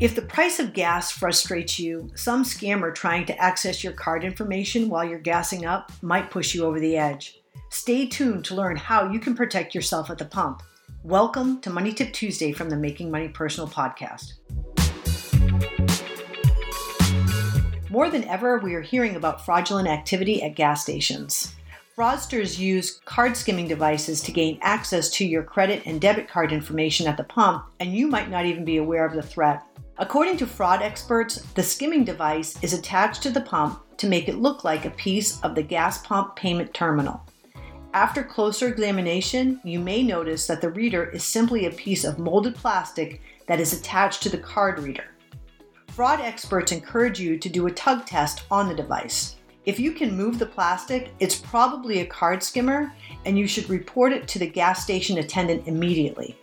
If the price of gas frustrates you, some scammer trying to access your card information while you're gassing up might push you over the edge. Stay tuned to learn how you can protect yourself at the pump. Welcome to Money Tip Tuesday from the Making Money Personal podcast. More than ever, we are hearing about fraudulent activity at gas stations. Fraudsters use card skimming devices to gain access to your credit and debit card information at the pump, and you might not even be aware of the threat. According to fraud experts, the skimming device is attached to the pump to make it look like a piece of the gas pump payment terminal. After closer examination, you may notice that the reader is simply a piece of molded plastic that is attached to the card reader. Fraud experts encourage you to do a tug test on the device. If you can move the plastic, it's probably a card skimmer, and you should report it to the gas station attendant immediately.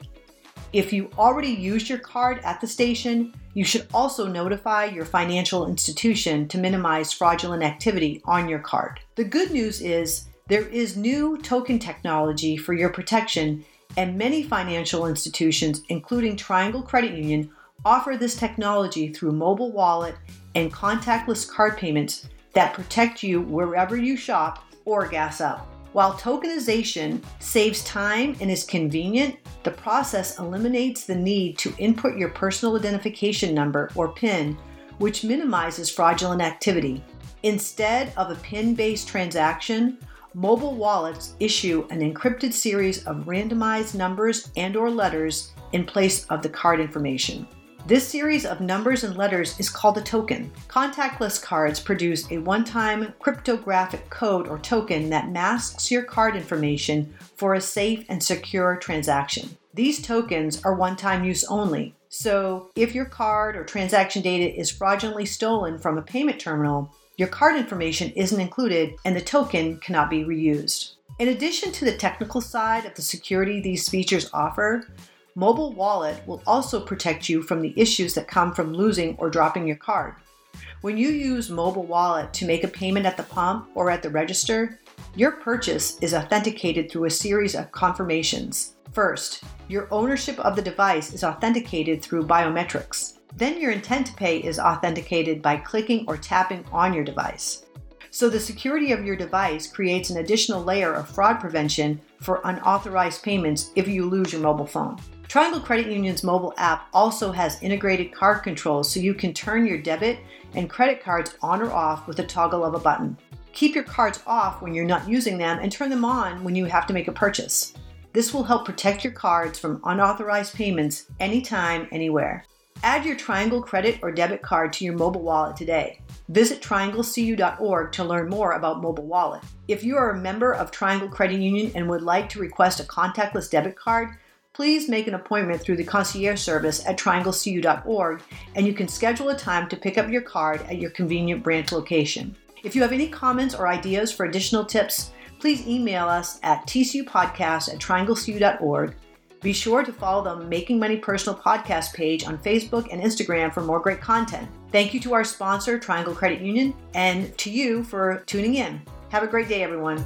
If you already used your card at the station, you should also notify your financial institution to minimize fraudulent activity on your card. The good news is there is new token technology for your protection, and many financial institutions, including Triangle Credit Union, offer this technology through mobile wallet and contactless card payments that protect you wherever you shop or gas up. While tokenization saves time and is convenient, the process eliminates the need to input your personal identification number or PIN, which minimizes fraudulent activity. Instead of a PIN based transaction, mobile wallets issue an encrypted series of randomized numbers and or letters in place of the card information. This series of numbers and letters is called a token. Contactless cards produce a one time cryptographic code or token that masks your card information for a safe and secure transaction. These tokens are one time use only, so if your card or transaction data is fraudulently stolen from a payment terminal, your card information isn't included and the token cannot be reused. In addition to the technical side of the security these features offer, Mobile Wallet will also protect you from the issues that come from losing or dropping your card. When you use Mobile Wallet to make a payment at the pump or at the register, your purchase is authenticated through a series of confirmations. First, your ownership of the device is authenticated through biometrics. Then your intent to pay is authenticated by clicking or tapping on your device. So the security of your device creates an additional layer of fraud prevention for unauthorized payments if you lose your mobile phone. Triangle Credit Union's mobile app also has integrated card controls so you can turn your debit and credit cards on or off with a toggle of a button. Keep your cards off when you're not using them and turn them on when you have to make a purchase. This will help protect your cards from unauthorized payments anytime, anywhere. Add your Triangle credit or debit card to your mobile wallet today. Visit trianglecu.org to learn more about mobile wallet. If you are a member of Triangle Credit Union and would like to request a contactless debit card, please make an appointment through the concierge service at trianglecu.org and you can schedule a time to pick up your card at your convenient branch location. If you have any comments or ideas for additional tips, please email us at tcupodcast at trianglecu.org. Be sure to follow the Making Money Personal podcast page on Facebook and Instagram for more great content. Thank you to our sponsor, Triangle Credit Union, and to you for tuning in. Have a great day, everyone.